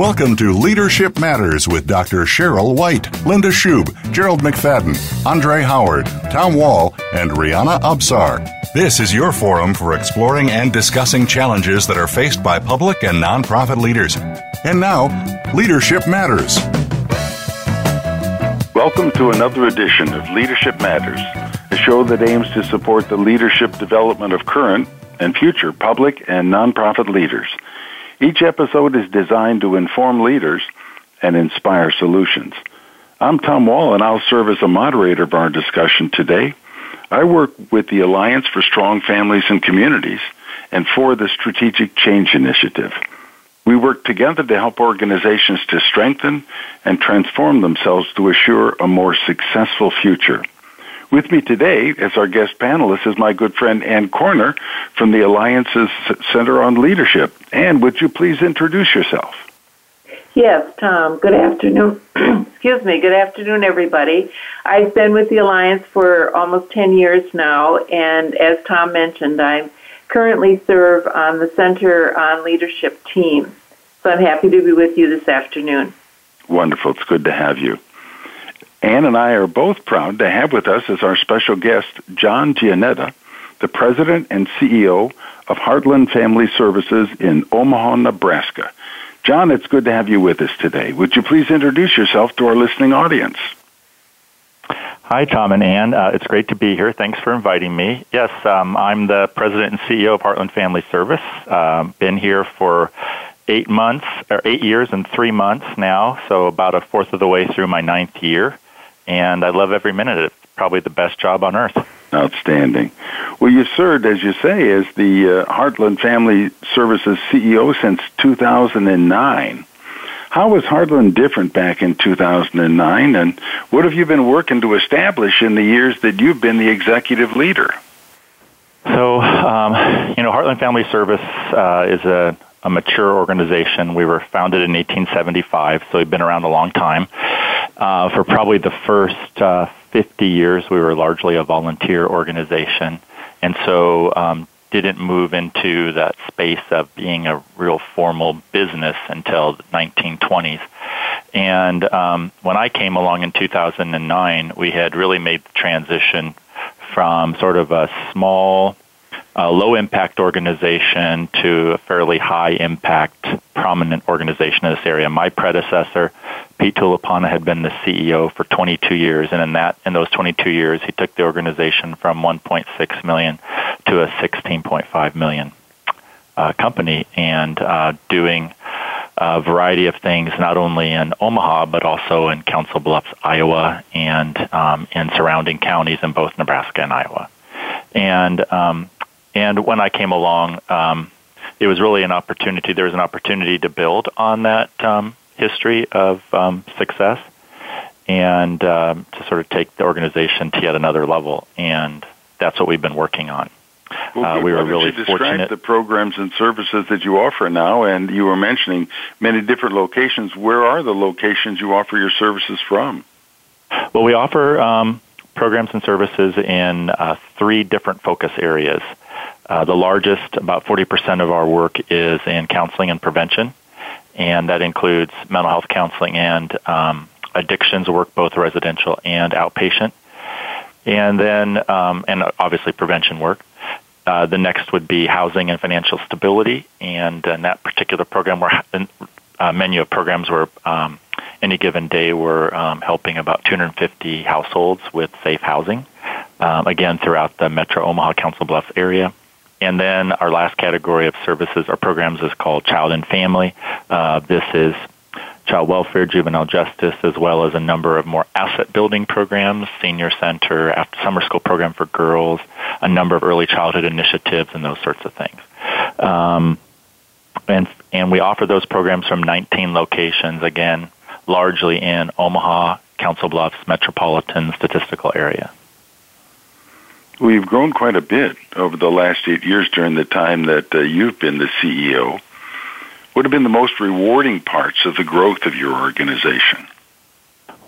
Welcome to Leadership Matters with Dr. Cheryl White, Linda Schub, Gerald McFadden, Andre Howard, Tom Wall, and Rihanna Absar. This is your forum for exploring and discussing challenges that are faced by public and nonprofit leaders. And now, Leadership Matters. Welcome to another edition of Leadership Matters, a show that aims to support the leadership development of current and future public and nonprofit leaders. Each episode is designed to inform leaders and inspire solutions. I'm Tom Wall, and I'll serve as a moderator of our discussion today. I work with the Alliance for Strong Families and Communities and for the Strategic Change Initiative. We work together to help organizations to strengthen and transform themselves to assure a more successful future. With me today as our guest panelist is my good friend Ann Corner from the Alliance's Center on Leadership. Ann, would you please introduce yourself? Yes, Tom. Good afternoon. Excuse me. Good afternoon, everybody. I've been with the Alliance for almost 10 years now, and as Tom mentioned, I currently serve on the Center on Leadership team. So I'm happy to be with you this afternoon. Wonderful. It's good to have you. Ann and I are both proud to have with us as our special guest John Jeanetta, the president and CEO of Heartland Family Services in Omaha, Nebraska. John, it's good to have you with us today. Would you please introduce yourself to our listening audience? Hi, Tom and Ann. Uh, it's great to be here. Thanks for inviting me. Yes, um, I'm the president and CEO of Heartland Family Service. Uh, been here for eight months, or eight years and three months now, so about a fourth of the way through my ninth year and I love every minute. It's probably the best job on earth. Outstanding. Well, you served, as you say, as the uh, Heartland Family Services CEO since 2009. How was Heartland different back in 2009, and what have you been working to establish in the years that you've been the executive leader? So, um, you know, Heartland Family Service uh, is a, a mature organization. We were founded in 1875, so we've been around a long time. Uh, for probably the first uh, 50 years, we were largely a volunteer organization, and so um, didn't move into that space of being a real formal business until the 1920s. And um, when I came along in 2009, we had really made the transition from sort of a small a low impact organization to a fairly high impact, prominent organization in this area. My predecessor, Pete Tulipana, had been the CEO for 22 years, and in that, in those 22 years, he took the organization from 1.6 million to a 16.5 million uh, company, and uh, doing a variety of things, not only in Omaha but also in Council Bluffs, Iowa, and um, in surrounding counties in both Nebraska and Iowa. And um, and when I came along, um, it was really an opportunity. There was an opportunity to build on that um, history of um, success and um, to sort of take the organization to yet another level. And that's what we've been working on. Well, uh, we were really you fortunate. the programs and services that you offer now, and you were mentioning many different locations. Where are the locations you offer your services from? Well, we offer um, programs and services in uh, three different focus areas. Uh, the largest, about 40% of our work, is in counseling and prevention, and that includes mental health counseling and um, addictions work, both residential and outpatient, and then um, and obviously prevention work. Uh, the next would be housing and financial stability, and in that particular program, we're uh, menu of programs where um, any given day we're um, helping about 250 households with safe housing. Um, again, throughout the Metro Omaha Council Bluffs area. And then our last category of services or programs is called Child and Family. Uh, this is child welfare, juvenile justice, as well as a number of more asset building programs, senior center, after summer school program for girls, a number of early childhood initiatives, and those sorts of things. Um, and and we offer those programs from 19 locations, again, largely in Omaha, Council Bluffs metropolitan statistical area. We've grown quite a bit over the last eight years during the time that uh, you've been the CEO. What have been the most rewarding parts of the growth of your organization?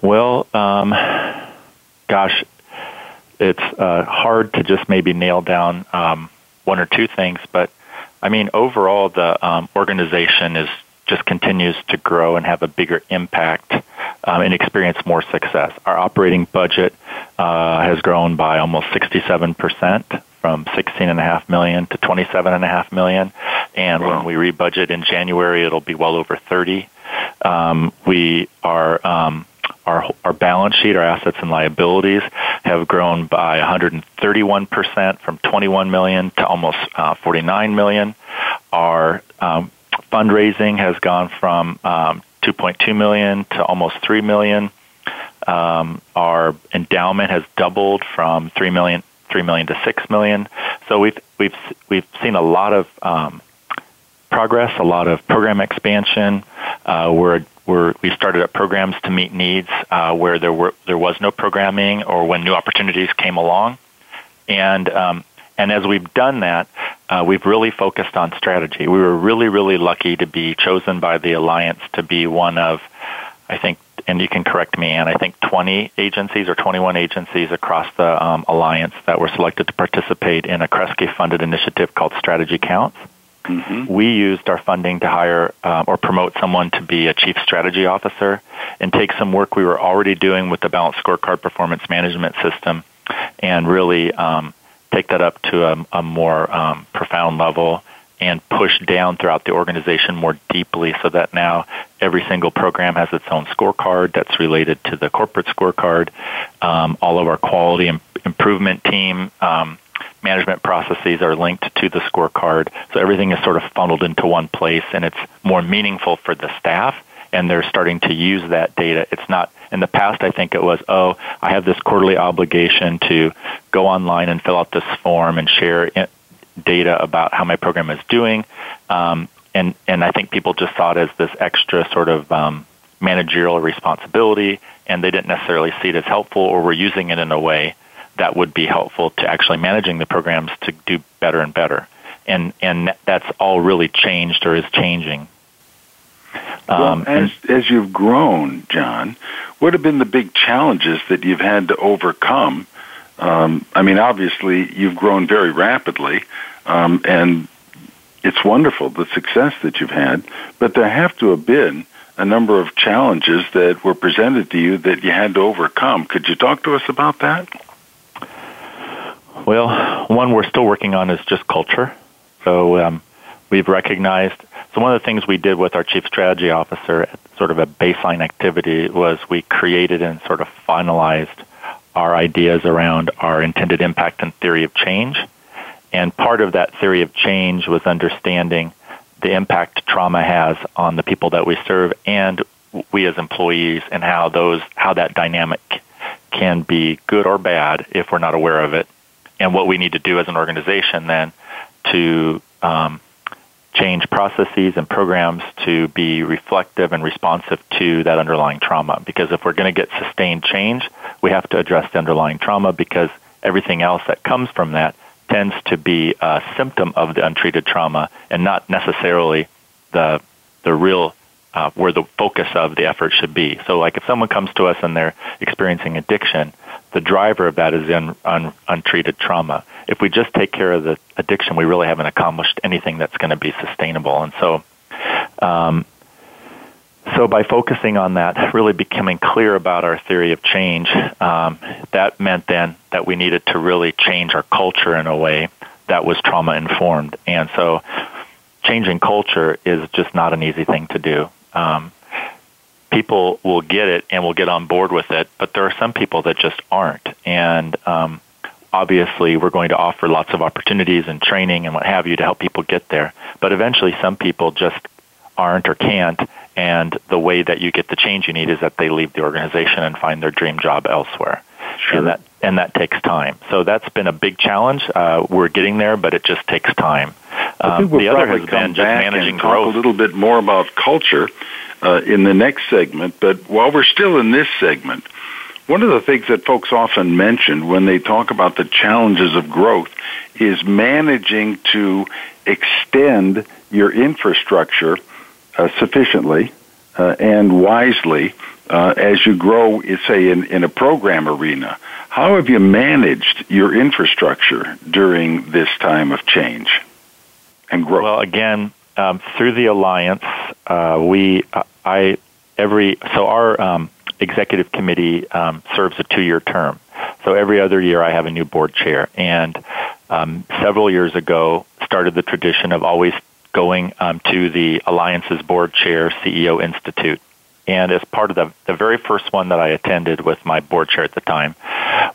Well, um, gosh, it's uh, hard to just maybe nail down um, one or two things, but I mean, overall, the um, organization is just continues to grow and have a bigger impact um, and experience more success. Our operating budget uh, has grown by almost 67% from 16.5 million to 27.5 million, and wow. when we rebudget in January, it'll be well over 30. Um, we are um, our our balance sheet, our assets and liabilities have grown by 131% from 21 million to almost uh, 49 million. Our um, fundraising has gone from um, 2.2 million to almost 3 million. Um, our endowment has doubled from 3 million, 3 million to 6 million. So we've we've we've seen a lot of um, progress, a lot of program expansion. Uh, we're we're, we started up programs to meet needs uh, where there were there was no programming or when new opportunities came along, and um, and as we've done that, uh, we've really focused on strategy. We were really really lucky to be chosen by the alliance to be one of, I think, and you can correct me, and I think 20 agencies or 21 agencies across the um, alliance that were selected to participate in a Kresge funded initiative called Strategy Counts. Mm-hmm. We used our funding to hire uh, or promote someone to be a chief strategy officer and take some work we were already doing with the Balanced Scorecard Performance Management System and really um, take that up to a, a more um, profound level and push down throughout the organization more deeply so that now every single program has its own scorecard that's related to the corporate scorecard. Um, all of our quality improvement team um, management processes are linked to the scorecard. So everything is sort of funneled into one place and it's more meaningful for the staff and they're starting to use that data. It's not in the past I think it was, oh, I have this quarterly obligation to go online and fill out this form and share data about how my program is doing. Um, and, and I think people just saw it as this extra sort of um, managerial responsibility, and they didn't necessarily see it as helpful, or were using it in a way that would be helpful to actually managing the programs to do better and better. And and that's all really changed or is changing. Um, well, as as you've grown, John, what have been the big challenges that you've had to overcome? Um, I mean, obviously, you've grown very rapidly, um, and it's wonderful the success that you've had. But there have to have been a number of challenges that were presented to you that you had to overcome. Could you talk to us about that? Well, one we're still working on is just culture. So um, we've recognized. So one of the things we did with our chief strategy officer, sort of a baseline activity, was we created and sort of finalized our ideas around our intended impact and theory of change. And part of that theory of change was understanding the impact trauma has on the people that we serve and we as employees and how those how that dynamic can be good or bad if we're not aware of it and what we need to do as an organization then to um, change processes and programs to be reflective and responsive to that underlying trauma. Because if we're going to get sustained change, we have to address the underlying trauma because everything else that comes from that tends to be a symptom of the untreated trauma and not necessarily the the real uh, where the focus of the effort should be. So, like if someone comes to us and they're experiencing addiction, the driver of that is in un, untreated trauma. If we just take care of the addiction, we really haven't accomplished anything that's going to be sustainable. And so, um, so by focusing on that, really becoming clear about our theory of change, um, that meant then that we needed to really change our culture in a way that was trauma informed. And so, changing culture is just not an easy thing to do. Um, people will get it and will get on board with it, but there are some people that just aren't. And um, obviously, we're going to offer lots of opportunities and training and what have you to help people get there. But eventually, some people just aren't or can't. And the way that you get the change you need is that they leave the organization and find their dream job elsewhere. Sure. And that and that takes time. So that's been a big challenge. Uh, we're getting there, but it just takes time. Um, we'll the other has been just managing growth. A little bit more about culture uh, in the next segment. But while we're still in this segment, one of the things that folks often mention when they talk about the challenges of growth is managing to extend your infrastructure uh, sufficiently uh, and wisely uh, as you grow, say, in, in a program arena. How have you managed your infrastructure during this time of change and growth? Well, again, um, through the alliance, uh, we uh, I every so our um, executive committee um, serves a two-year term. So every other year, I have a new board chair, and um, several years ago, started the tradition of always going um, to the Alliance's board chair CEO Institute and as part of the, the very first one that I attended with my board chair at the time,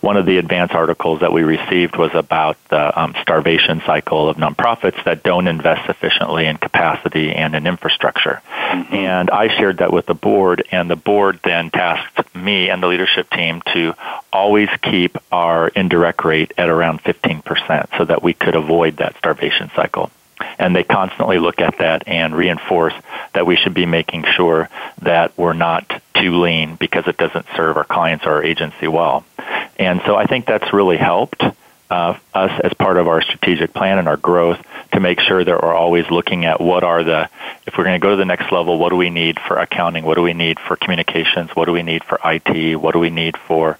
one of the advance articles that we received was about the um, starvation cycle of nonprofits that don't invest sufficiently in capacity and in infrastructure. Mm-hmm. And I shared that with the board, and the board then tasked me and the leadership team to always keep our indirect rate at around 15% so that we could avoid that starvation cycle and they constantly look at that and reinforce that we should be making sure that we're not too lean because it doesn't serve our clients or our agency well. And so I think that's really helped uh, us as part of our strategic plan and our growth to make sure that we're always looking at what are the, if we're going to go to the next level, what do we need for accounting? What do we need for communications? What do we need for IT? What do we need for,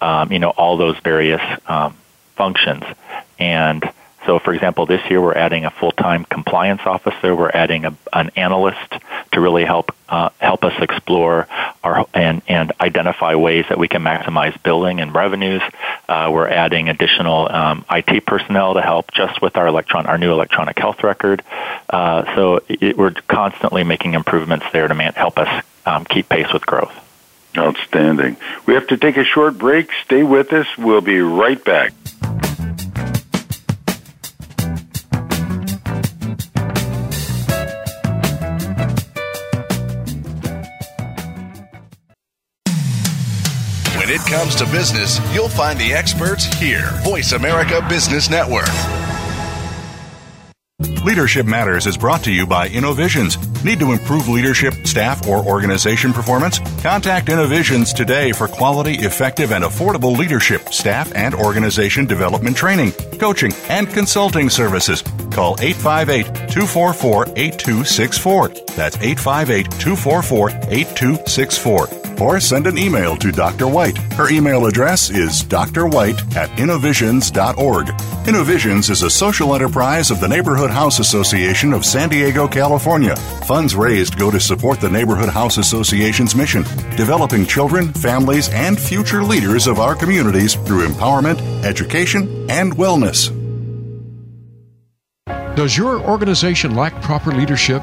um, you know, all those various um, functions? And so, for example, this year we're adding a full-time compliance officer. We're adding a, an analyst to really help uh, help us explore our and and identify ways that we can maximize billing and revenues. Uh, we're adding additional um, IT personnel to help just with our electron our new electronic health record. Uh, so it, we're constantly making improvements there to man, help us um, keep pace with growth. Outstanding. We have to take a short break. Stay with us. We'll be right back. When it comes to business, you'll find the experts here. Voice America Business Network. Leadership Matters is brought to you by Innovisions. Need to improve leadership, staff, or organization performance? Contact Innovisions today for quality, effective, and affordable leadership, staff, and organization development training, coaching, and consulting services. Call 858 244 8264. That's 858 244 8264 or send an email to Dr. White. Her email address is drwhite at innovisions.org. Innovisions is a social enterprise of the Neighborhood House Association of San Diego, California. Funds raised go to support the Neighborhood House Association's mission, developing children, families, and future leaders of our communities through empowerment, education, and wellness. Does your organization lack proper leadership?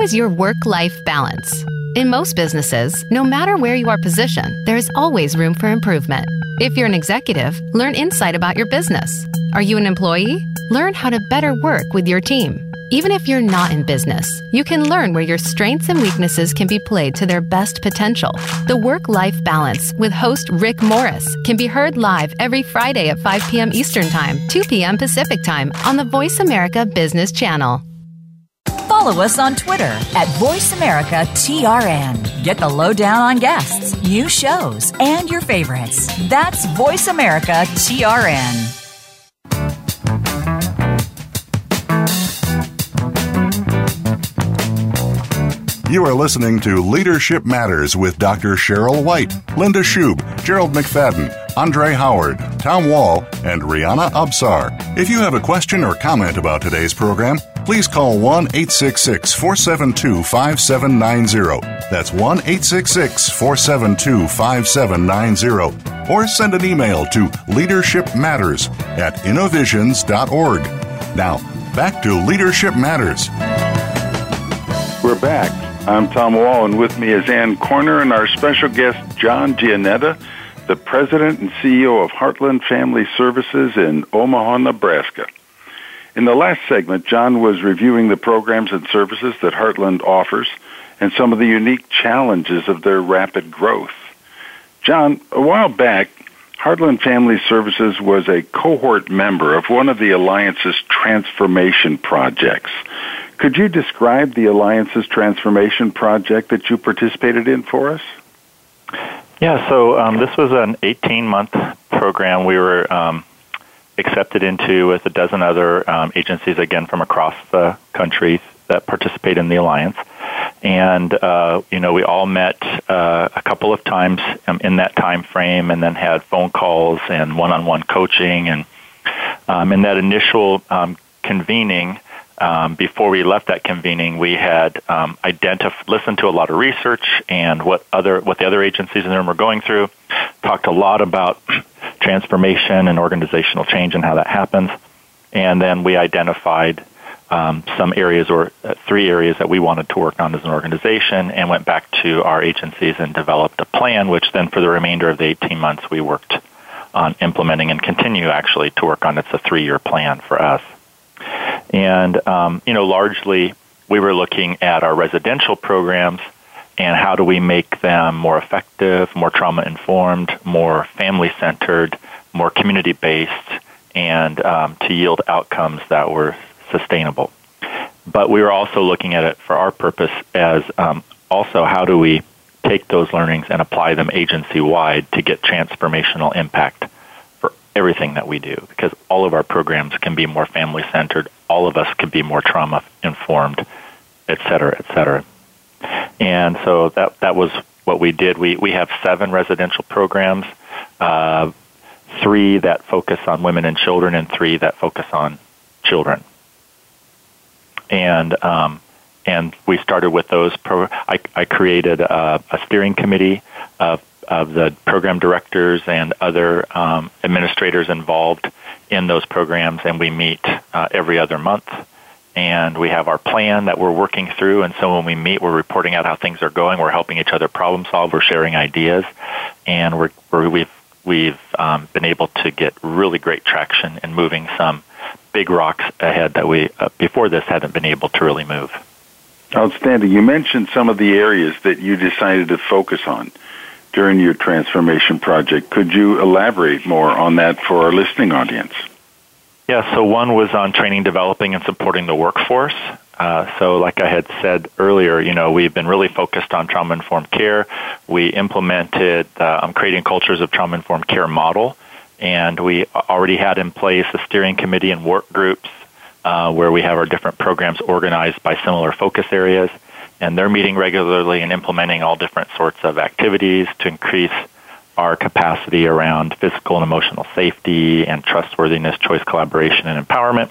How is your work life balance? In most businesses, no matter where you are positioned, there is always room for improvement. If you're an executive, learn insight about your business. Are you an employee? Learn how to better work with your team. Even if you're not in business, you can learn where your strengths and weaknesses can be played to their best potential. The Work Life Balance with host Rick Morris can be heard live every Friday at 5 p.m. Eastern Time, 2 p.m. Pacific Time on the Voice America Business Channel. Follow us on Twitter at VoiceAmericaTRN. Get the lowdown on guests, new shows, and your favorites. That's VoiceAmericaTRN. You are listening to Leadership Matters with Dr. Cheryl White, Linda Schub, Gerald McFadden, Andre Howard, Tom Wall, and Rihanna Absar. If you have a question or comment about today's program, please call 1 866 472 5790. That's 1 866 472 5790. Or send an email to leadershipmatters at innovisions.org. Now, back to Leadership Matters. We're back. I'm Tom Wall, and with me is Ann Corner and our special guest, John Jeanetta, the president and CEO of Heartland Family Services in Omaha, Nebraska. In the last segment, John was reviewing the programs and services that Heartland offers and some of the unique challenges of their rapid growth. John, a while back, Heartland Family Services was a cohort member of one of the Alliance's transformation projects. Could you describe the Alliance's transformation project that you participated in for us? Yeah, so um, this was an 18 month program we were um, accepted into with a dozen other um, agencies, again, from across the country that participate in the Alliance. And, uh, you know, we all met uh, a couple of times um, in that time frame and then had phone calls and one on one coaching. And um, in that initial um, convening, um, before we left that convening, we had um, identif- listened to a lot of research and what other what the other agencies in the room were going through. Talked a lot about transformation and organizational change and how that happens, and then we identified um, some areas or uh, three areas that we wanted to work on as an organization, and went back to our agencies and developed a plan. Which then, for the remainder of the 18 months, we worked on implementing and continue actually to work on. It's a three-year plan for us. And, um, you know, largely we were looking at our residential programs and how do we make them more effective, more trauma informed, more family centered, more community based, and um, to yield outcomes that were sustainable. But we were also looking at it for our purpose as um, also how do we take those learnings and apply them agency wide to get transformational impact for everything that we do because all of our programs can be more family centered. All of us can be more trauma informed, et cetera, et cetera. And so that that was what we did. We we have seven residential programs, uh, three that focus on women and children, and three that focus on children. And um, and we started with those. Pro- I, I created a, a steering committee of of the program directors and other um, administrators involved in those programs, and we meet uh, every other month. And we have our plan that we're working through, and so when we meet, we're reporting out how things are going. We're helping each other problem solve. We're sharing ideas, and we're, we're we've we've um, been able to get really great traction in moving some big rocks ahead that we uh, before this hadn't been able to really move. Outstanding. You mentioned some of the areas that you decided to focus on during your transformation project. Could you elaborate more on that for our listening audience? Yeah, so one was on training, developing, and supporting the workforce. Uh, so, like I had said earlier, you know, we've been really focused on trauma informed care. We implemented uh, um, creating cultures of trauma informed care model, and we already had in place a steering committee and work groups uh, where we have our different programs organized by similar focus areas and they're meeting regularly and implementing all different sorts of activities to increase our capacity around physical and emotional safety and trustworthiness, choice, collaboration, and empowerment.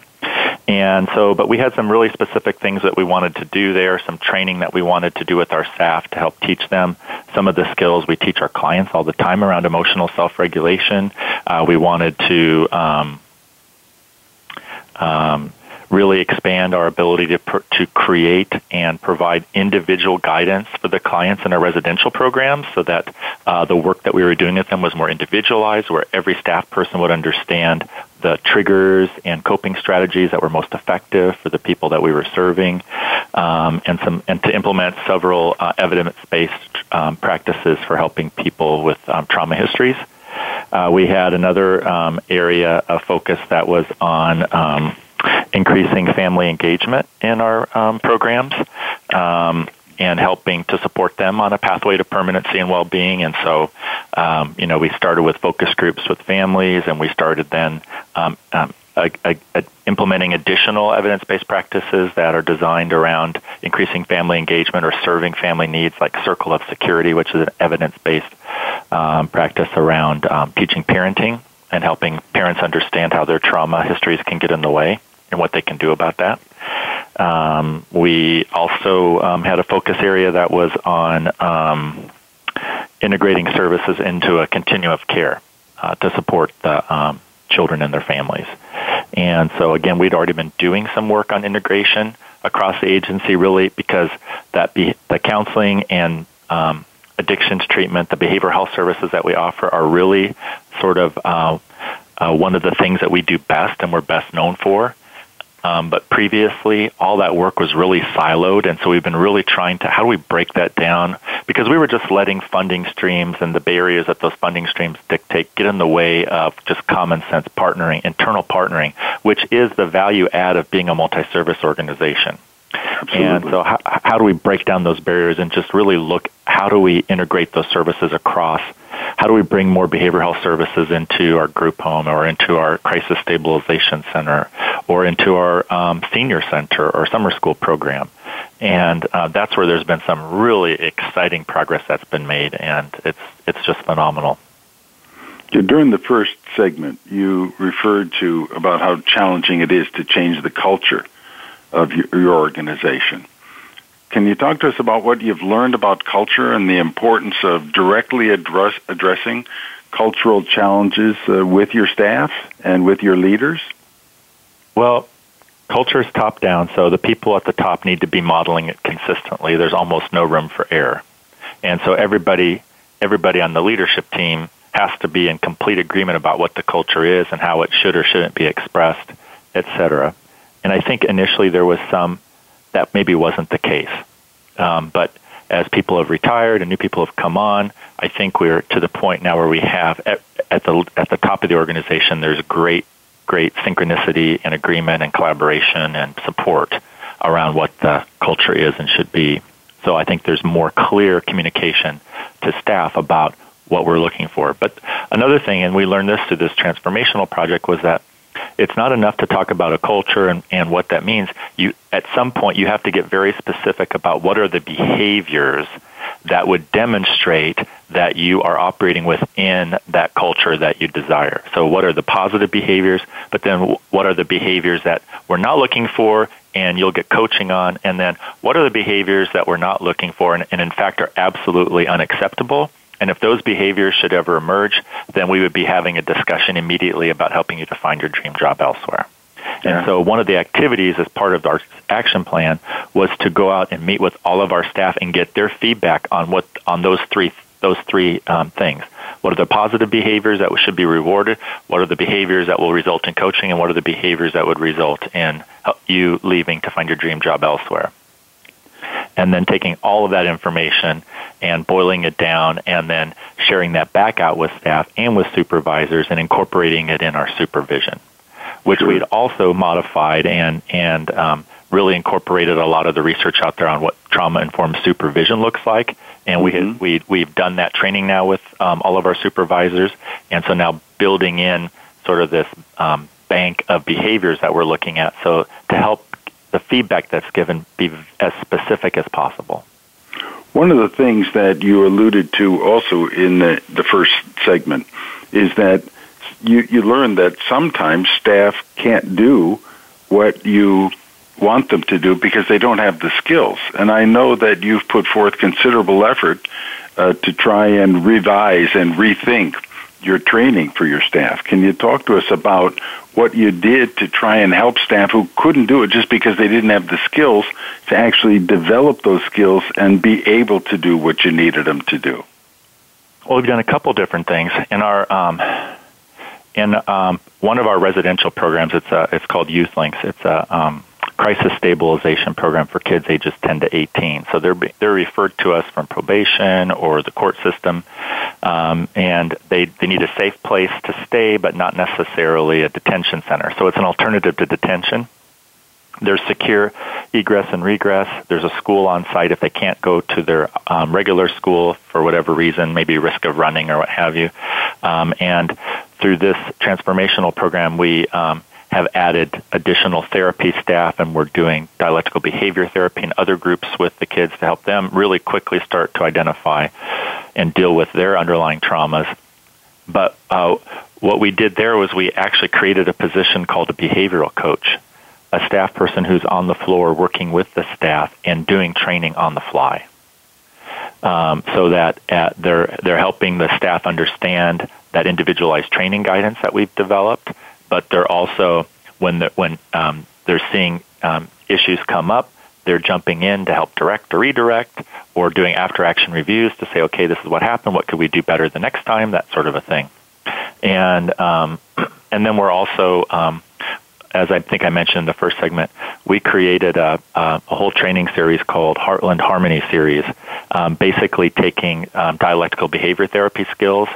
And so, but we had some really specific things that we wanted to do there, some training that we wanted to do with our staff to help teach them some of the skills we teach our clients all the time around emotional self-regulation. Uh, we wanted to um, um, really expand our ability to, pr- to create and provide individual guidance for the clients in our residential programs so that uh, the work that we were doing with them was more individualized, where every staff person would understand the triggers and coping strategies that were most effective for the people that we were serving, um, and some and to implement several uh, evidence-based um, practices for helping people with um, trauma histories. Uh, we had another um, area of focus that was on um, increasing family engagement in our um, programs um, and helping to support them on a pathway to permanency and well-being. And so, um, you know, we started with focus groups with families, and we started then um, um, a, a, a implementing additional evidence-based practices that are designed around increasing family engagement or serving family needs, like Circle of Security, which is an evidence-based um, practice around um, teaching parenting and helping parents understand how their trauma histories can get in the way and what they can do about that. Um, we also um, had a focus area that was on um, integrating services into a continuum of care uh, to support the um, children and their families. And so, again, we'd already been doing some work on integration across the agency, really, because that be, the counseling and um, addictions treatment, the behavioral health services that we offer are really sort of uh, uh, one of the things that we do best and we're best known for. Um, but previously, all that work was really siloed, and so we've been really trying to how do we break that down? Because we were just letting funding streams and the barriers that those funding streams dictate get in the way of just common sense partnering, internal partnering, which is the value add of being a multi-service organization. Absolutely. And so, how, how do we break down those barriers and just really look how do we integrate those services across? How do we bring more behavioral health services into our group home or into our crisis stabilization center or into our um, senior center or summer school program? And uh, that's where there's been some really exciting progress that's been made, and it's it's just phenomenal. During the first segment, you referred to about how challenging it is to change the culture of your organization. Can you talk to us about what you've learned about culture and the importance of directly address, addressing cultural challenges uh, with your staff and with your leaders? Well, culture is top down, so the people at the top need to be modeling it consistently. There's almost no room for error. And so everybody everybody on the leadership team has to be in complete agreement about what the culture is and how it should or shouldn't be expressed, etc. And I think initially there was some that maybe wasn't the case. Um, but as people have retired and new people have come on, I think we're to the point now where we have at, at the at the top of the organization. There's great great synchronicity and agreement and collaboration and support around what the culture is and should be. So I think there's more clear communication to staff about what we're looking for. But another thing, and we learned this through this transformational project, was that it's not enough to talk about a culture and, and what that means. You at some point you have to get very specific about what are the behaviors that would demonstrate that you are operating within that culture that you desire. So what are the positive behaviors, but then what are the behaviors that we're not looking for and you'll get coaching on and then what are the behaviors that we're not looking for and, and in fact are absolutely unacceptable and if those behaviors should ever emerge, then we would be having a discussion immediately about helping you to find your dream job elsewhere. Yeah. And so one of the activities as part of our action plan was to go out and meet with all of our staff and get their feedback on what on those three those three um, things. What are the positive behaviors that should be rewarded? What are the behaviors that will result in coaching? And what are the behaviors that would result in you leaving to find your dream job elsewhere? And then taking all of that information and boiling it down and then sharing that back out with staff and with supervisors and incorporating it in our supervision, which sure. we'd also modified and, and um, really incorporated a lot of the research out there on what trauma informed supervision looks like. And we mm-hmm. we we've done that training now with um, all of our supervisors. And so now building in sort of this um, bank of behaviors that we're looking at. So to help the feedback that's given be as specific as possible. One of the things that you alluded to also in the, the first segment is that you, you learn that sometimes staff can't do what you want them to do because they don't have the skills. And I know that you've put forth considerable effort uh, to try and revise and rethink your training for your staff. Can you talk to us about what you did to try and help staff who couldn't do it just because they didn't have the skills to actually develop those skills and be able to do what you needed them to do? Well, we've done a couple different things in our um, in um, one of our residential programs. It's a, it's called Youth Links. It's a um, crisis stabilization program for kids ages 10 to 18. So they're they're referred to us from probation or the court system, um, and they they need a safe place to stay, but not necessarily a detention center. So it's an alternative to detention. There's secure egress and regress. There's a school on site if they can't go to their um, regular school for whatever reason, maybe risk of running or what have you. Um, and through this transformational program, we um, have added additional therapy staff and we're doing dialectical behavior therapy and other groups with the kids to help them really quickly start to identify and deal with their underlying traumas. But uh, what we did there was we actually created a position called a behavioral coach, a staff person who's on the floor working with the staff and doing training on the fly. Um, so that uh, they're they're helping the staff understand that individualized training guidance that we've developed, but they're also when they're, when um, they're seeing um, issues come up, they're jumping in to help direct or redirect, or doing after action reviews to say, okay, this is what happened. What could we do better the next time? That sort of a thing. And um, and then we're also um, as I think I mentioned in the first segment, we created a, a, a whole training series called Heartland Harmony Series, um, basically taking um, dialectical behavior therapy skills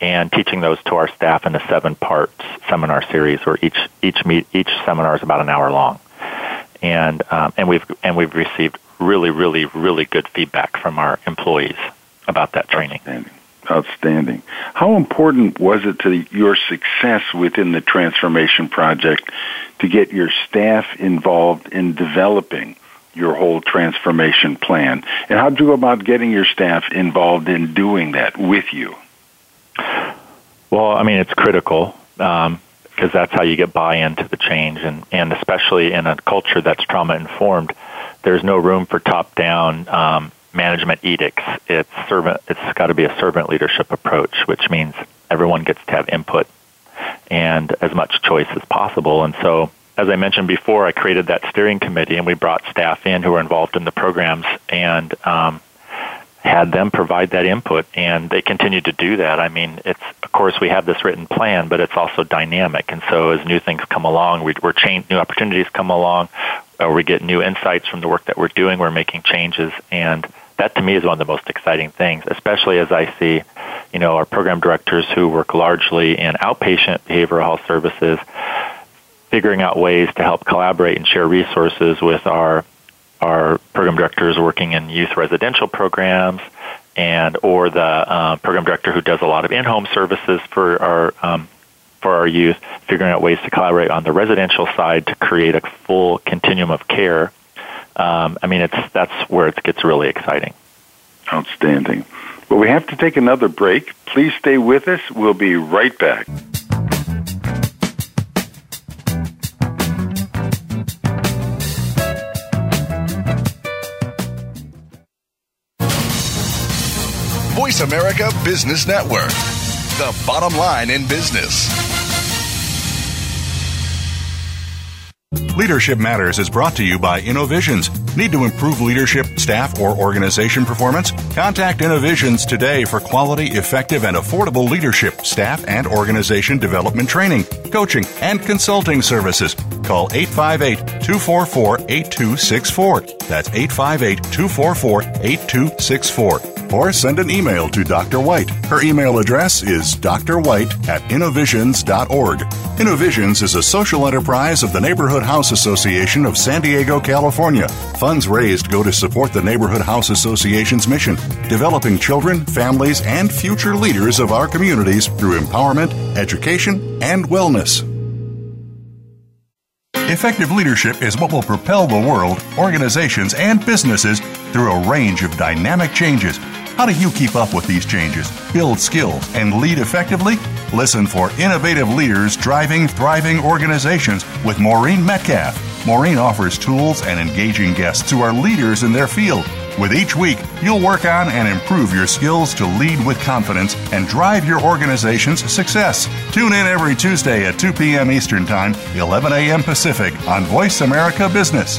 and teaching those to our staff in a seven part seminar series where each each meet each seminar is about an hour long and um, and we've and we've received really, really, really good feedback from our employees about that training. Outstanding. Outstanding. How important was it to your success within the transformation project to get your staff involved in developing your whole transformation plan? And how did you go about getting your staff involved in doing that with you? Well, I mean, it's critical because um, that's how you get buy-in to the change, and, and especially in a culture that's trauma-informed, there's no room for top-down um, management edicts. It's. It's got to be a servant leadership approach, which means everyone gets to have input and as much choice as possible. And so, as I mentioned before, I created that steering committee, and we brought staff in who are involved in the programs and um, had them provide that input, and they continue to do that. I mean, it's of course we have this written plan, but it's also dynamic, and so as new things come along, we, we're change new opportunities come along, or we get new insights from the work that we're doing. We're making changes, and that to me is one of the most exciting things, especially as I see, you know, our program directors who work largely in outpatient behavioral health services, figuring out ways to help collaborate and share resources with our our program directors working in youth residential programs, and or the uh, program director who does a lot of in-home services for our um, for our youth, figuring out ways to collaborate on the residential side to create a full continuum of care um, I mean, it's that's where it gets really exciting. Outstanding. Well, we have to take another break. Please stay with us. We'll be right back. Voice America Business Network, the bottom line in business. Leadership Matters is brought to you by Innovisions. Need to improve leadership, staff, or organization performance? Contact Innovisions today for quality, effective, and affordable leadership, staff, and organization development training, coaching, and consulting services. Call 858 244 8264. That's 858 244 8264 or send an email to Dr. White. Her email address is drwhite at innovisions.org. Innovisions is a social enterprise of the Neighborhood House Association of San Diego, California. Funds raised go to support the Neighborhood House Association's mission, developing children, families, and future leaders of our communities through empowerment, education, and wellness. Effective leadership is what will propel the world, organizations, and businesses through a range of dynamic changes how do you keep up with these changes, build skills, and lead effectively? Listen for innovative leaders driving thriving organizations with Maureen Metcalf. Maureen offers tools and engaging guests who are leaders in their field. With each week, you'll work on and improve your skills to lead with confidence and drive your organization's success. Tune in every Tuesday at 2 p.m. Eastern Time, 11 a.m. Pacific on Voice America Business.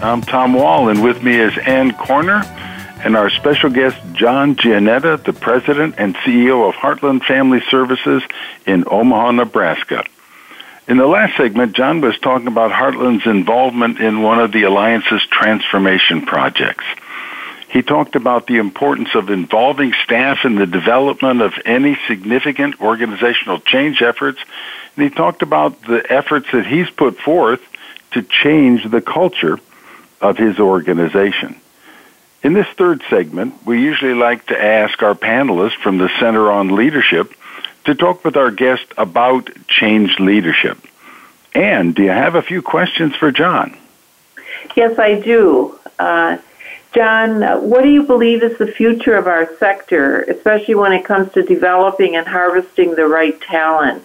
I'm Tom Wall, and with me is Ann Corner and our special guest, John Jeanetta, the president and CEO of Heartland Family Services in Omaha, Nebraska. In the last segment, John was talking about Heartland's involvement in one of the Alliance's transformation projects. He talked about the importance of involving staff in the development of any significant organizational change efforts. And he talked about the efforts that he's put forth to change the culture of his organization. In this third segment, we usually like to ask our panelists from the Center on Leadership to talk with our guest about change leadership. And do you have a few questions for John? Yes, I do. Uh, John, what do you believe is the future of our sector, especially when it comes to developing and harvesting the right talent?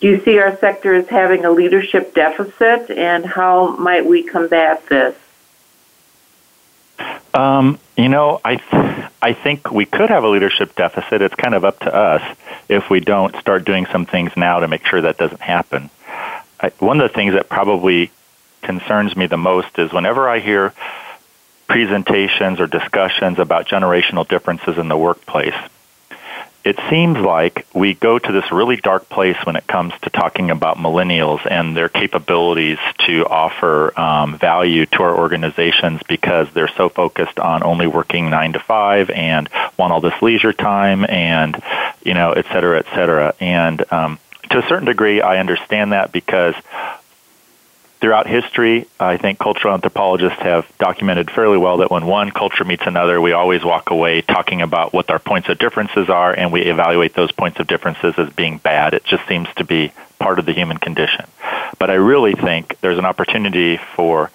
Do you see our sector as having a leadership deficit, and how might we combat this? Um, you know, I th- I think we could have a leadership deficit. It's kind of up to us if we don't start doing some things now to make sure that doesn't happen. I, one of the things that probably concerns me the most is whenever I hear presentations or discussions about generational differences in the workplace, it seems like we go to this really dark place when it comes to talking about millennials and their capabilities to offer um, value to our organizations because they're so focused on only working nine to five and want all this leisure time and you know et cetera et cetera. And um, to a certain degree I understand that because throughout history, I think cultural anthropologists have documented fairly well that when one culture meets another, we always walk away talking about what our points of differences are, and we evaluate those points of differences as being bad. It just seems to be part of the human condition. But I really think there's an opportunity for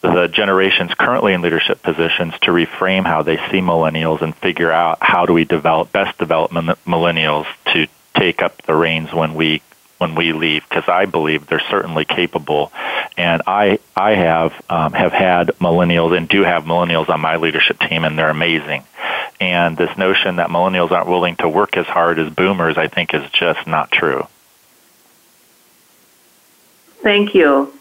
the generations currently in leadership positions to reframe how they see millennials and figure out how do we develop best develop millennials to take up the reins when we when we leave because I believe they're certainly capable. And I I have um, have had millennials and do have millennials on my leadership team, and they're amazing. And this notion that millennials aren't willing to work as hard as boomers, I think, is just not true. Thank you.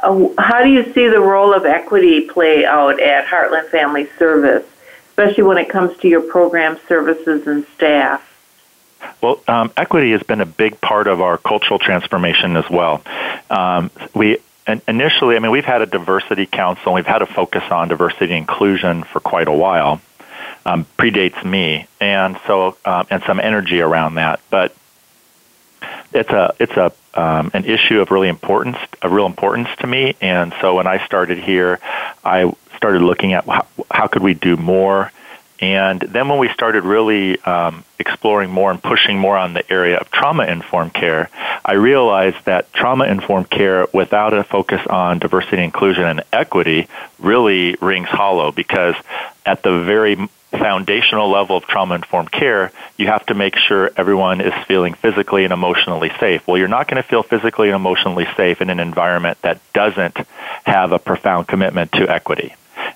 Uh, how do you see the role of equity play out at Heartland Family Service, especially when it comes to your program services and staff? Well, um, equity has been a big part of our cultural transformation as well. Um, we initially, I mean, we've had a diversity council. We've had a focus on diversity and inclusion for quite a while. Um, predates me, and so um, and some energy around that. But it's a it's a um, an issue of really importance, of real importance to me. And so when I started here, I started looking at how, how could we do more and then when we started really um, exploring more and pushing more on the area of trauma informed care, I realized that trauma informed care without a focus on diversity, inclusion, and equity really rings hollow because at the very foundational level of trauma informed care, you have to make sure everyone is feeling physically and emotionally safe. Well, you're not going to feel physically and emotionally safe in an environment that doesn't have a profound commitment to equity.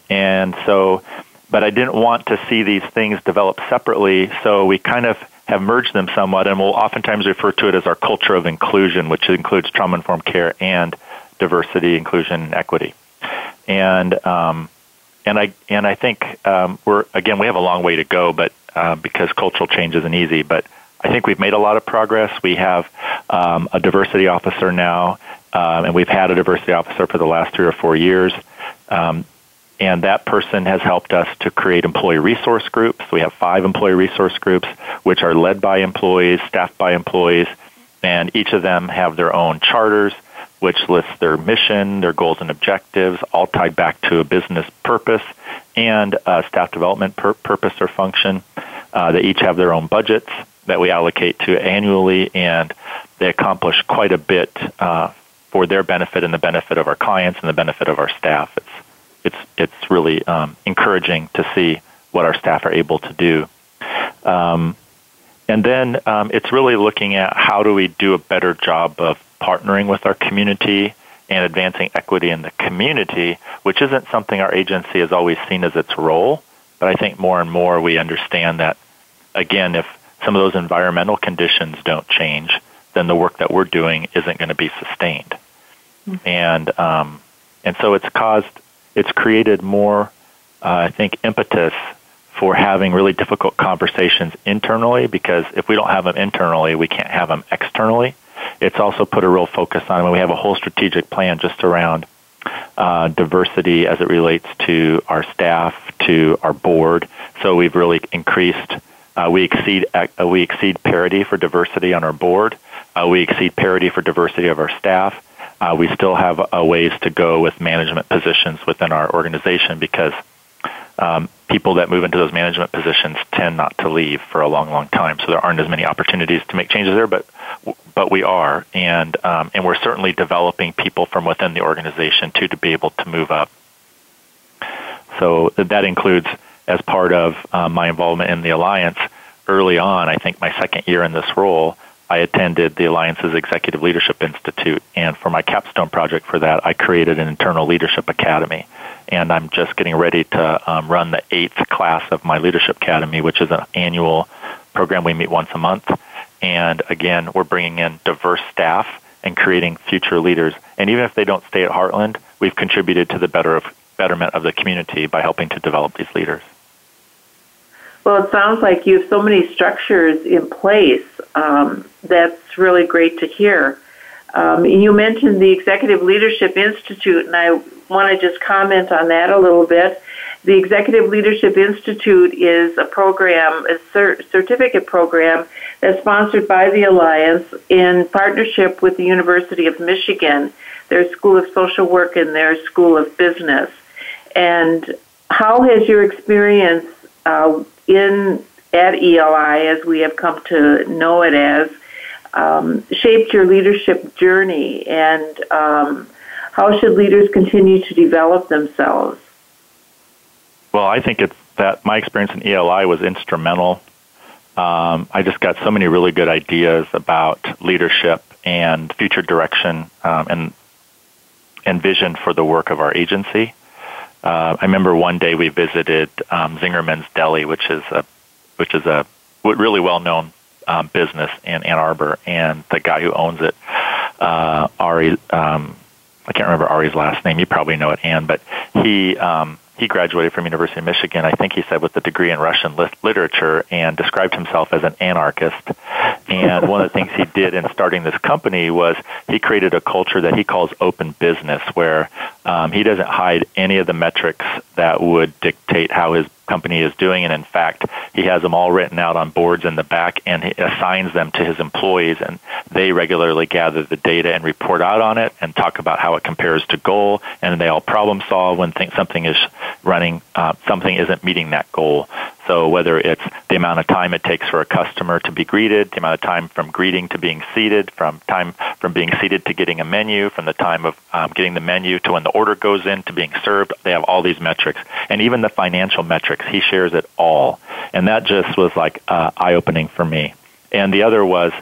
And so but I didn't want to see these things develop separately, so we kind of have merged them somewhat, and we'll oftentimes refer to it as our culture of inclusion, which includes trauma informed care and diversity, inclusion, and equity. And um, and I and I think um, we're again we have a long way to go, but uh, because cultural change isn't easy, but I think we've made a lot of progress. We have um, a diversity officer now, um, and we've had a diversity officer for the last three or four years. Um, and that person has helped us to create employee resource groups. We have five employee resource groups, which are led by employees, staffed by employees, and each of them have their own charters, which lists their mission, their goals and objectives, all tied back to a business purpose and a staff development pur- purpose or function. Uh, they each have their own budgets that we allocate to annually, and they accomplish quite a bit uh, for their benefit and the benefit of our clients and the benefit of our staff. It's it's really um, encouraging to see what our staff are able to do. Um, and then um, it's really looking at how do we do a better job of partnering with our community and advancing equity in the community, which isn't something our agency has always seen as its role. But I think more and more we understand that, again, if some of those environmental conditions don't change, then the work that we're doing isn't going to be sustained. Mm-hmm. And um, and so it's caused it's created more, uh, I think, impetus for having really difficult conversations internally because if we don't have them internally, we can't have them externally. It's also put a real focus on, I mean, we have a whole strategic plan just around uh, diversity as it relates to our staff, to our board. So we've really increased. Uh, we exceed uh, we exceed parity for diversity on our board. Uh, we exceed parity for diversity of our staff. Uh, we still have a ways to go with management positions within our organization because um, people that move into those management positions tend not to leave for a long, long time. So there aren't as many opportunities to make changes there, but but we are, and um, and we're certainly developing people from within the organization too to be able to move up. So that includes as part of um, my involvement in the alliance early on. I think my second year in this role. I attended the Alliance's Executive Leadership Institute, and for my capstone project for that, I created an internal leadership academy and I'm just getting ready to um, run the eighth class of my Leadership Academy, which is an annual program we meet once a month. And again, we're bringing in diverse staff and creating future leaders. And even if they don't stay at Heartland, we've contributed to the better of, betterment of the community by helping to develop these leaders. Well, it sounds like you have so many structures in place. Um, that's really great to hear. Um, you mentioned the Executive Leadership Institute, and I want to just comment on that a little bit. The Executive Leadership Institute is a program, a cert- certificate program that's sponsored by the Alliance in partnership with the University of Michigan, their School of Social Work and their School of Business. And how has your experience uh, in at ELI, as we have come to know it as, um, shaped your leadership journey and um, how should leaders continue to develop themselves? Well, I think it's that my experience in ELI was instrumental. Um, I just got so many really good ideas about leadership and future direction um, and and vision for the work of our agency. Uh, I remember one day we visited um, Zingerman's Deli, which is a which is a really well known um, business in Ann Arbor, and the guy who owns it, uh, Ari, um, I can't remember Ari's last name. You probably know it, Ann, but he um, he graduated from University of Michigan. I think he said with a degree in Russian lit- literature, and described himself as an anarchist. And one of the things he did in starting this company was he created a culture that he calls open business, where um, he doesn't hide any of the metrics that would dictate how his company is doing. And in fact, he has them all written out on boards in the back and he assigns them to his employees. And they regularly gather the data and report out on it and talk about how it compares to goal. And they all problem solve when think something is running, uh, something isn't meeting that goal. So whether it's the amount of time it takes for a customer to be greeted, the amount of time from greeting to being seated, from time from being seated to getting a menu, from the time of um, getting the menu to when the order goes in to being served, they have all these metrics, and even the financial metrics. He shares it all, and that just was like uh, eye opening for me. And the other was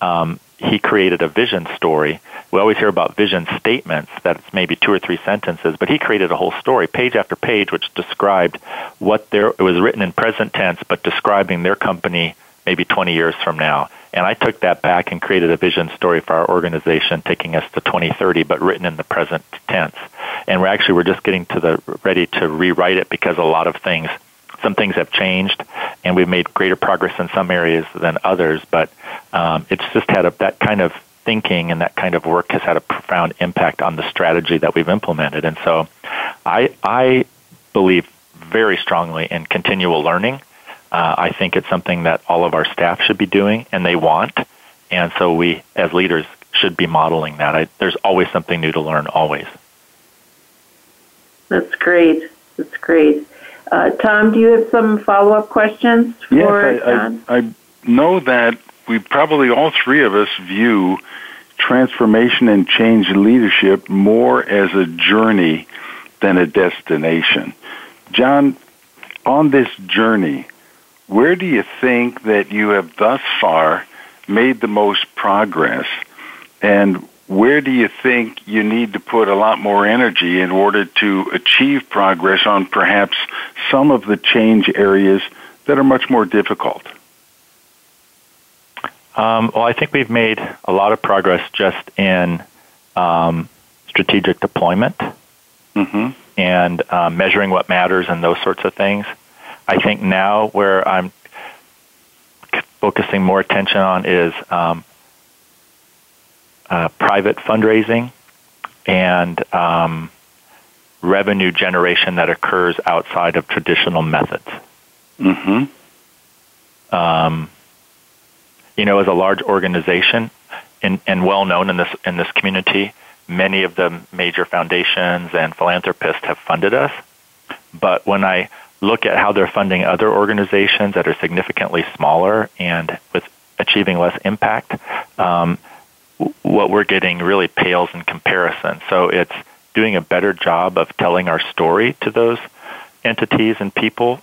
um, he created a vision story. We always hear about vision statements that's maybe two or three sentences, but he created a whole story, page after page, which described what their it was written in present tense, but describing their company maybe 20 years from now. And I took that back and created a vision story for our organization, taking us to 2030, but written in the present tense. And we're actually we're just getting to the ready to rewrite it because a lot of things some things have changed, and we've made greater progress in some areas than others. But um, it's just had a, that kind of thinking and that kind of work has had a profound impact on the strategy that we've implemented. And so, I I believe very strongly in continual learning. Uh, I think it's something that all of our staff should be doing, and they want. And so we, as leaders, should be modeling that. I, there's always something new to learn, always. That's great. That's great. Uh, Tom, do you have some follow up questions for yes, I, John? I, I know that we probably all three of us view transformation and change leadership more as a journey than a destination. John, on this journey, where do you think that you have thus far made the most progress? And where do you think you need to put a lot more energy in order to achieve progress on perhaps some of the change areas that are much more difficult? Um, well, I think we've made a lot of progress just in um, strategic deployment mm-hmm. and uh, measuring what matters and those sorts of things. I think now where I'm focusing more attention on is um, uh, private fundraising and um, revenue generation that occurs outside of traditional methods. Mm-hmm. Um, you know, as a large organization and, and well known in this in this community, many of the major foundations and philanthropists have funded us. But when I look at how they're funding other organizations that are significantly smaller and with achieving less impact, um, what we're getting really pales in comparison. So it's doing a better job of telling our story to those entities and people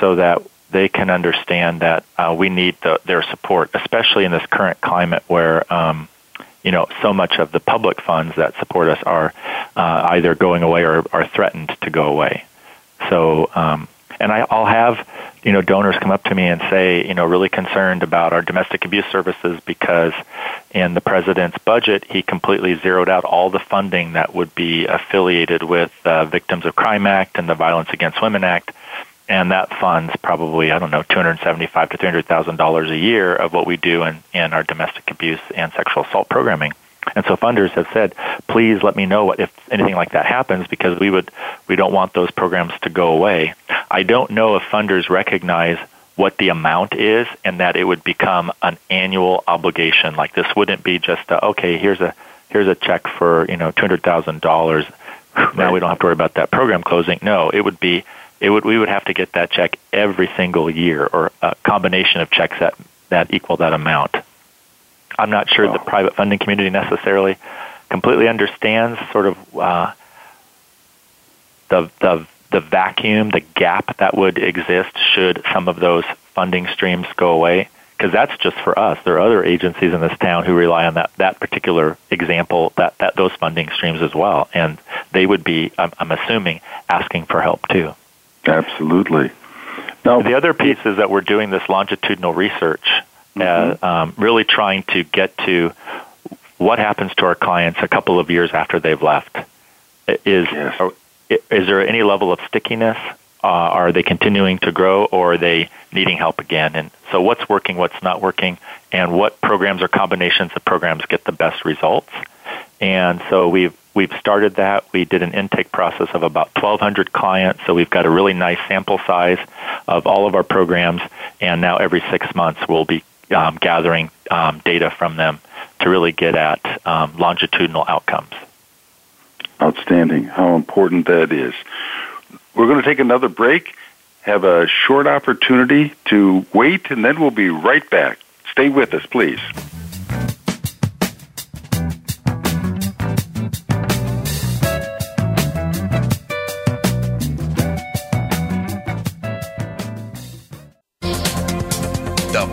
so that they can understand that uh, we need the, their support, especially in this current climate where um, you know so much of the public funds that support us are uh, either going away or are threatened to go away. So um, and I, I'll have you know donors come up to me and say you know really concerned about our domestic abuse services because in the president's budget he completely zeroed out all the funding that would be affiliated with uh, Victims of Crime Act and the Violence Against Women Act. And that funds probably I don't know two hundred seventy-five to three hundred thousand dollars a year of what we do in, in our domestic abuse and sexual assault programming. And so funders have said, please let me know if anything like that happens because we would we don't want those programs to go away. I don't know if funders recognize what the amount is and that it would become an annual obligation. Like this wouldn't be just a, okay, here's a here's a check for, you know, two hundred thousand dollars. Now we don't have to worry about that program closing. No, it would be it would we would have to get that check every single year or a combination of checks that that equal that amount. I'm not sure the private funding community necessarily completely understands sort of uh, the the the vacuum, the gap that would exist should some of those funding streams go away. Because that's just for us. There are other agencies in this town who rely on that, that particular example, that, that those funding streams as well, and they would be, I'm, I'm assuming, asking for help too. Absolutely. Now, the other piece is that we're doing this longitudinal research mm-hmm. uh, um, really trying to get to what happens to our clients a couple of years after they've left. Is yes. are, is there any level of stickiness? Uh, are they continuing to grow, or are they needing help again? And so, what's working, what's not working, and what programs or combinations of programs get the best results? And so we've we've started that. We did an intake process of about 1,200 clients, so we've got a really nice sample size of all of our programs. And now every six months we'll be um, gathering um, data from them to really get at um, longitudinal outcomes. Outstanding. How important that is. We're going to take another break, have a short opportunity to wait, and then we'll be right back. Stay with us, please.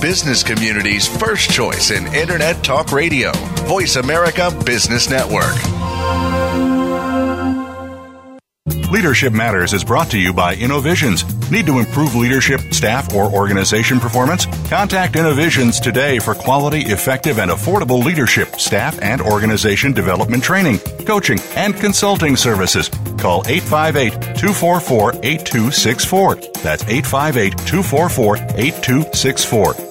Business community's first choice in Internet Talk Radio, Voice America Business Network. Leadership Matters is brought to you by Innovisions. Need to improve leadership, staff, or organization performance? Contact Innovisions today for quality, effective, and affordable leadership, staff, and organization development training, coaching, and consulting services. Call 858 244 8264. That's 858 244 8264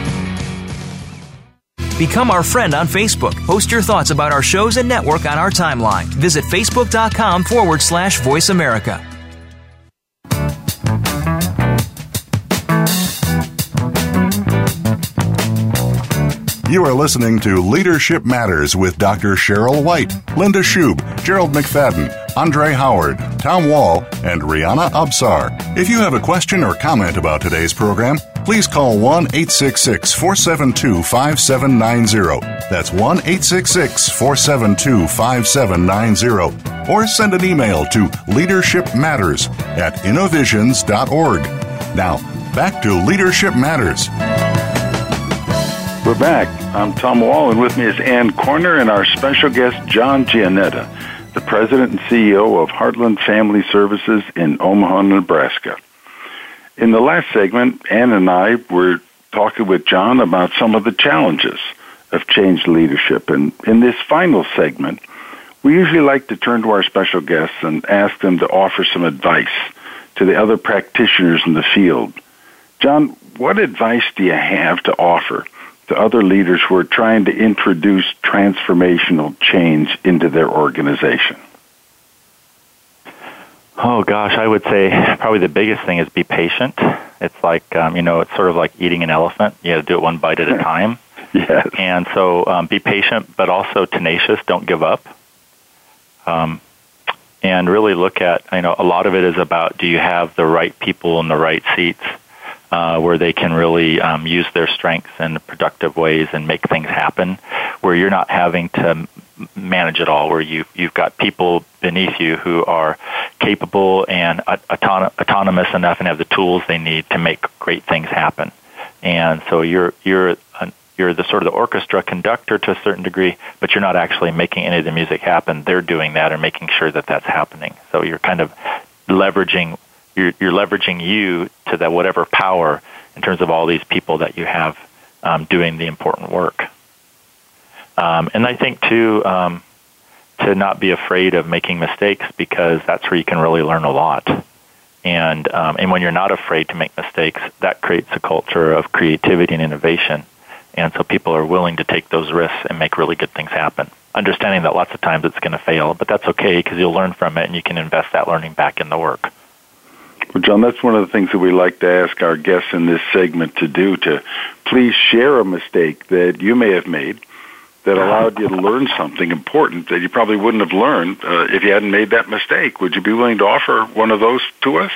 Become our friend on Facebook. Post your thoughts about our shows and network on our timeline. Visit facebook.com forward slash voice America. You are listening to Leadership Matters with Dr. Cheryl White, Linda Schub, Gerald McFadden, Andre Howard, Tom Wall, and Rihanna Absar. If you have a question or comment about today's program, please call 1 866 472 5790. That's 1 866 472 5790. Or send an email to Leadership Matters at innovisions.org. Now, back to Leadership Matters. We're back. I'm Tom Wall, and with me is Ann Corner and our special guest, John Jeanetta, the president and CEO of Heartland Family Services in Omaha, Nebraska. In the last segment, Ann and I were talking with John about some of the challenges of change leadership. And in this final segment, we usually like to turn to our special guests and ask them to offer some advice to the other practitioners in the field. John, what advice do you have to offer to other leaders who are trying to introduce transformational change into their organization? Oh gosh, I would say probably the biggest thing is be patient. It's like um, you know, it's sort of like eating an elephant. You got to do it one bite at a time. yes. And so um, be patient, but also tenacious. Don't give up. Um, and really look at you know a lot of it is about do you have the right people in the right seats uh, where they can really um, use their strengths in productive ways and make things happen, where you're not having to manage it all, where you you've got people beneath you who are capable and auton- autonomous enough and have the tools they need to make great things happen. And so you're you're an, you're the sort of the orchestra conductor to a certain degree, but you're not actually making any of the music happen. They're doing that and making sure that that's happening. So you're kind of leveraging you're, you're leveraging you to that whatever power in terms of all these people that you have um, doing the important work. Um, and I think too um, to not be afraid of making mistakes because that's where you can really learn a lot. And um, and when you're not afraid to make mistakes, that creates a culture of creativity and innovation. And so people are willing to take those risks and make really good things happen. Understanding that lots of times it's going to fail, but that's okay because you'll learn from it and you can invest that learning back in the work. Well, John, that's one of the things that we like to ask our guests in this segment to do to please share a mistake that you may have made that allowed you to learn something important that you probably wouldn't have learned uh, if you hadn't made that mistake. Would you be willing to offer one of those to us?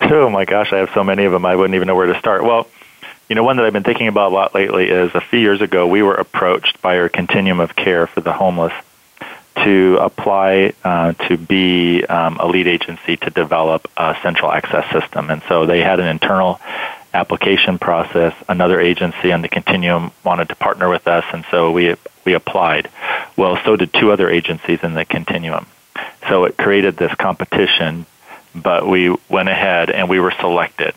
Oh my gosh, I have so many of them I wouldn't even know where to start. Well, you know, one that I've been thinking about a lot lately is a few years ago we were approached by our continuum of care for the homeless to apply uh, to be um, a lead agency to develop a central access system. And so they had an internal application process. Another agency on the continuum wanted to partner with us, and so we we applied. Well, so did two other agencies in the continuum. So it created this competition, but we went ahead and we were selected.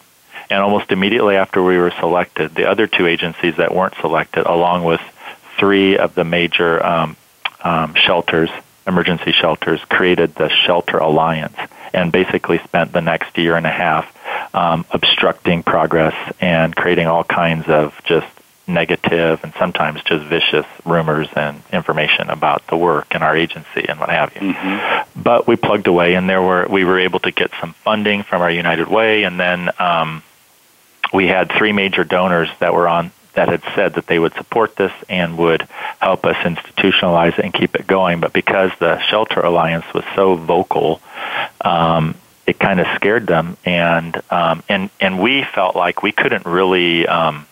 And almost immediately after we were selected, the other two agencies that weren't selected, along with three of the major um, um, shelters, emergency shelters, created the Shelter Alliance and basically spent the next year and a half um, obstructing progress and creating all kinds of just negative and sometimes just vicious rumors and information about the work in our agency and what have you. Mm-hmm. But we plugged away, and there were we were able to get some funding from our United Way, and then um, we had three major donors that were on that had said that they would support this and would help us institutionalize it and keep it going. But because the Shelter Alliance was so vocal, um, it kind of scared them, and um, and and we felt like we couldn't really um,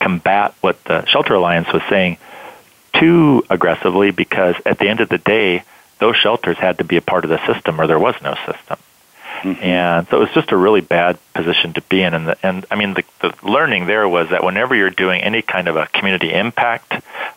combat what the Shelter Alliance was saying too aggressively because at the end of the day, those shelters had to be a part of the system, or there was no system. Mm-hmm. And so it was just a really bad position to be in. And, the, and I mean, the, the learning there was that whenever you're doing any kind of a community impact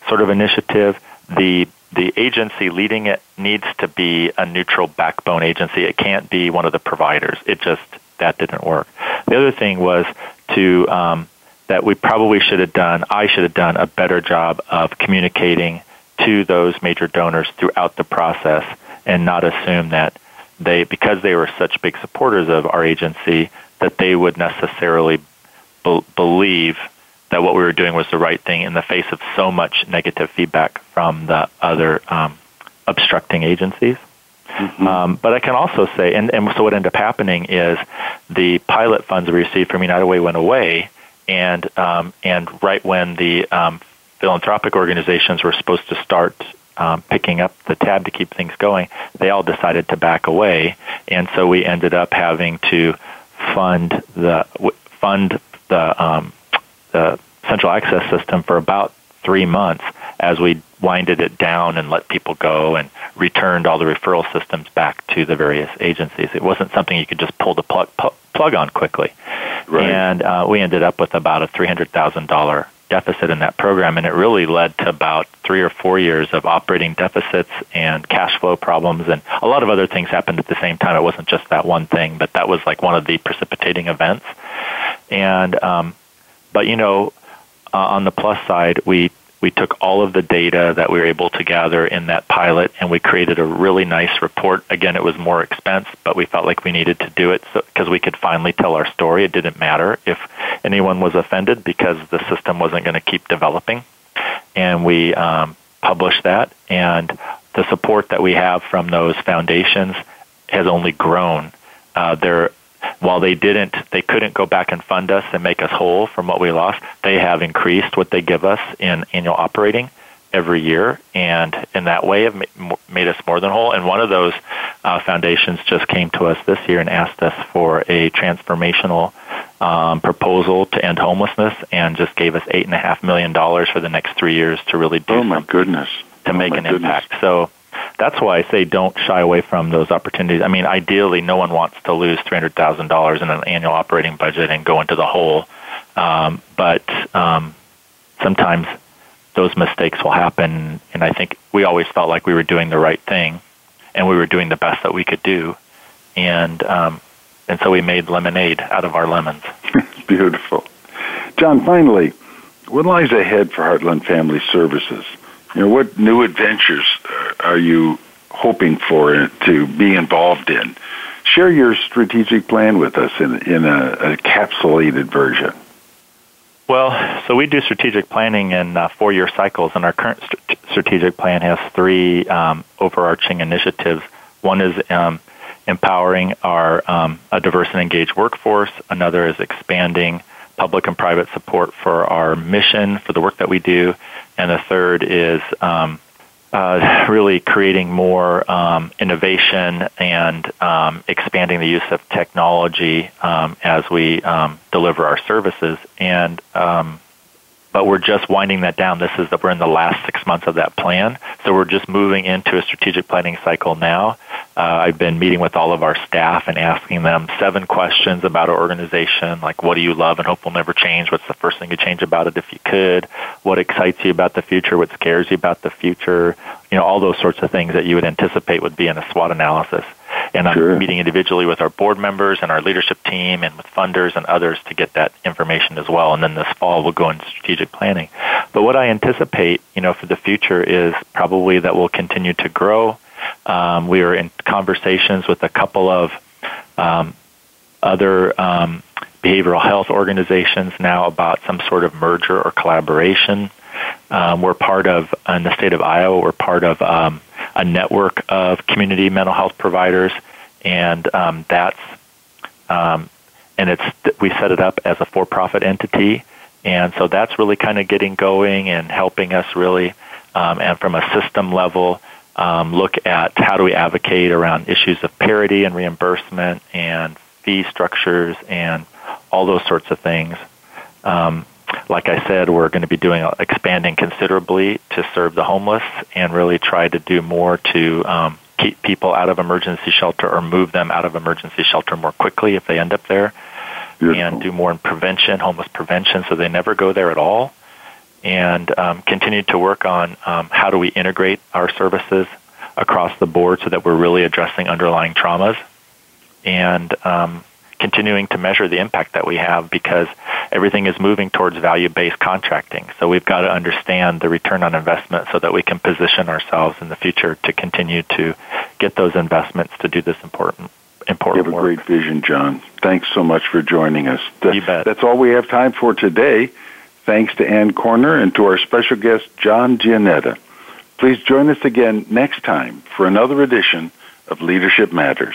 sort of initiative, the the agency leading it needs to be a neutral backbone agency. It can't be one of the providers. It just that didn't work. The other thing was to um, that we probably should have done. I should have done a better job of communicating to those major donors throughout the process, and not assume that they because they were such big supporters of our agency that they would necessarily be- believe that what we were doing was the right thing in the face of so much negative feedback from the other um, obstructing agencies. Mm-hmm. Um, but I can also say, and, and so what ended up happening is the pilot funds we received from United Way went away, and um, and right when the um, philanthropic organizations were supposed to start um, picking up the tab to keep things going, they all decided to back away, and so we ended up having to fund the fund the um, the central access system for about three months as we winded it down and let people go and returned all the referral systems back to the various agencies. It wasn't something you could just pull the plug, plug on quickly. Right. And uh, we ended up with about a $300,000 deficit in that program, and it really led to about three or four years of operating deficits and cash flow problems, and a lot of other things happened at the same time. It wasn't just that one thing, but that was like one of the precipitating events. And um, but you know, uh, on the plus side, we we took all of the data that we were able to gather in that pilot and we created a really nice report. Again, it was more expense, but we felt like we needed to do it because so, we could finally tell our story. It didn't matter if anyone was offended because the system wasn't going to keep developing. And we um, published that, and the support that we have from those foundations has only grown. Uh, they're while they didn't, they couldn't go back and fund us and make us whole from what we lost. They have increased what they give us in annual operating every year, and in that way have made us more than whole. And one of those uh, foundations just came to us this year and asked us for a transformational um, proposal to end homelessness, and just gave us eight and a half million dollars for the next three years to really do. Oh my goodness! To oh make an goodness. impact. So that's why I say don't shy away from those opportunities. I mean, ideally, no one wants to lose three hundred thousand dollars in an annual operating budget and go into the hole. Um, but um, sometimes those mistakes will happen, and I think we always felt like we were doing the right thing, and we were doing the best that we could do, and um, and so we made lemonade out of our lemons. Beautiful, John. Finally, what lies ahead for Heartland Family Services? You know, what new adventures are you hoping for to be involved in? Share your strategic plan with us in, in a, a encapsulated version. Well, so we do strategic planning in uh, four-year cycles, and our current st- strategic plan has three um, overarching initiatives. One is um, empowering our um, a diverse and engaged workforce. Another is expanding public and private support for our mission, for the work that we do, and the third is um, uh, really creating more um, innovation and um, expanding the use of technology um, as we um, deliver our services. And um, but we're just winding that down. This is that we're in the last six months of that plan, so we're just moving into a strategic planning cycle now. Uh, I've been meeting with all of our staff and asking them seven questions about our organization, like what do you love and hope will never change? What's the first thing you change about it if you could? What excites you about the future? What scares you about the future? You know, all those sorts of things that you would anticipate would be in a SWOT analysis. And I'm sure. meeting individually with our board members and our leadership team and with funders and others to get that information as well. And then this fall we'll go into strategic planning. But what I anticipate, you know, for the future is probably that we'll continue to grow. Um, we are in conversations with a couple of um, other um, behavioral health organizations now about some sort of merger or collaboration. Um, we're part of, in the state of Iowa, we're part of um, a network of community mental health providers, and um, that's um, and it's we set it up as a for-profit entity, and so that's really kind of getting going and helping us really, um, and from a system level, um, look at how do we advocate around issues of parity and reimbursement and fee structures and all those sorts of things. Um, like I said, we're going to be doing expanding considerably to serve the homeless and really try to do more to um, keep people out of emergency shelter or move them out of emergency shelter more quickly if they end up there, Beautiful. and do more in prevention, homeless prevention, so they never go there at all, and um, continue to work on um, how do we integrate our services across the board so that we're really addressing underlying traumas, and um, continuing to measure the impact that we have because everything is moving towards value-based contracting. So we've got to understand the return on investment so that we can position ourselves in the future to continue to get those investments to do this important important You have a work. great vision, John. Thanks so much for joining us. You bet. That's all we have time for today. Thanks to Ann Corner and to our special guest, John Jeanetta. Please join us again next time for another edition of Leadership Matters.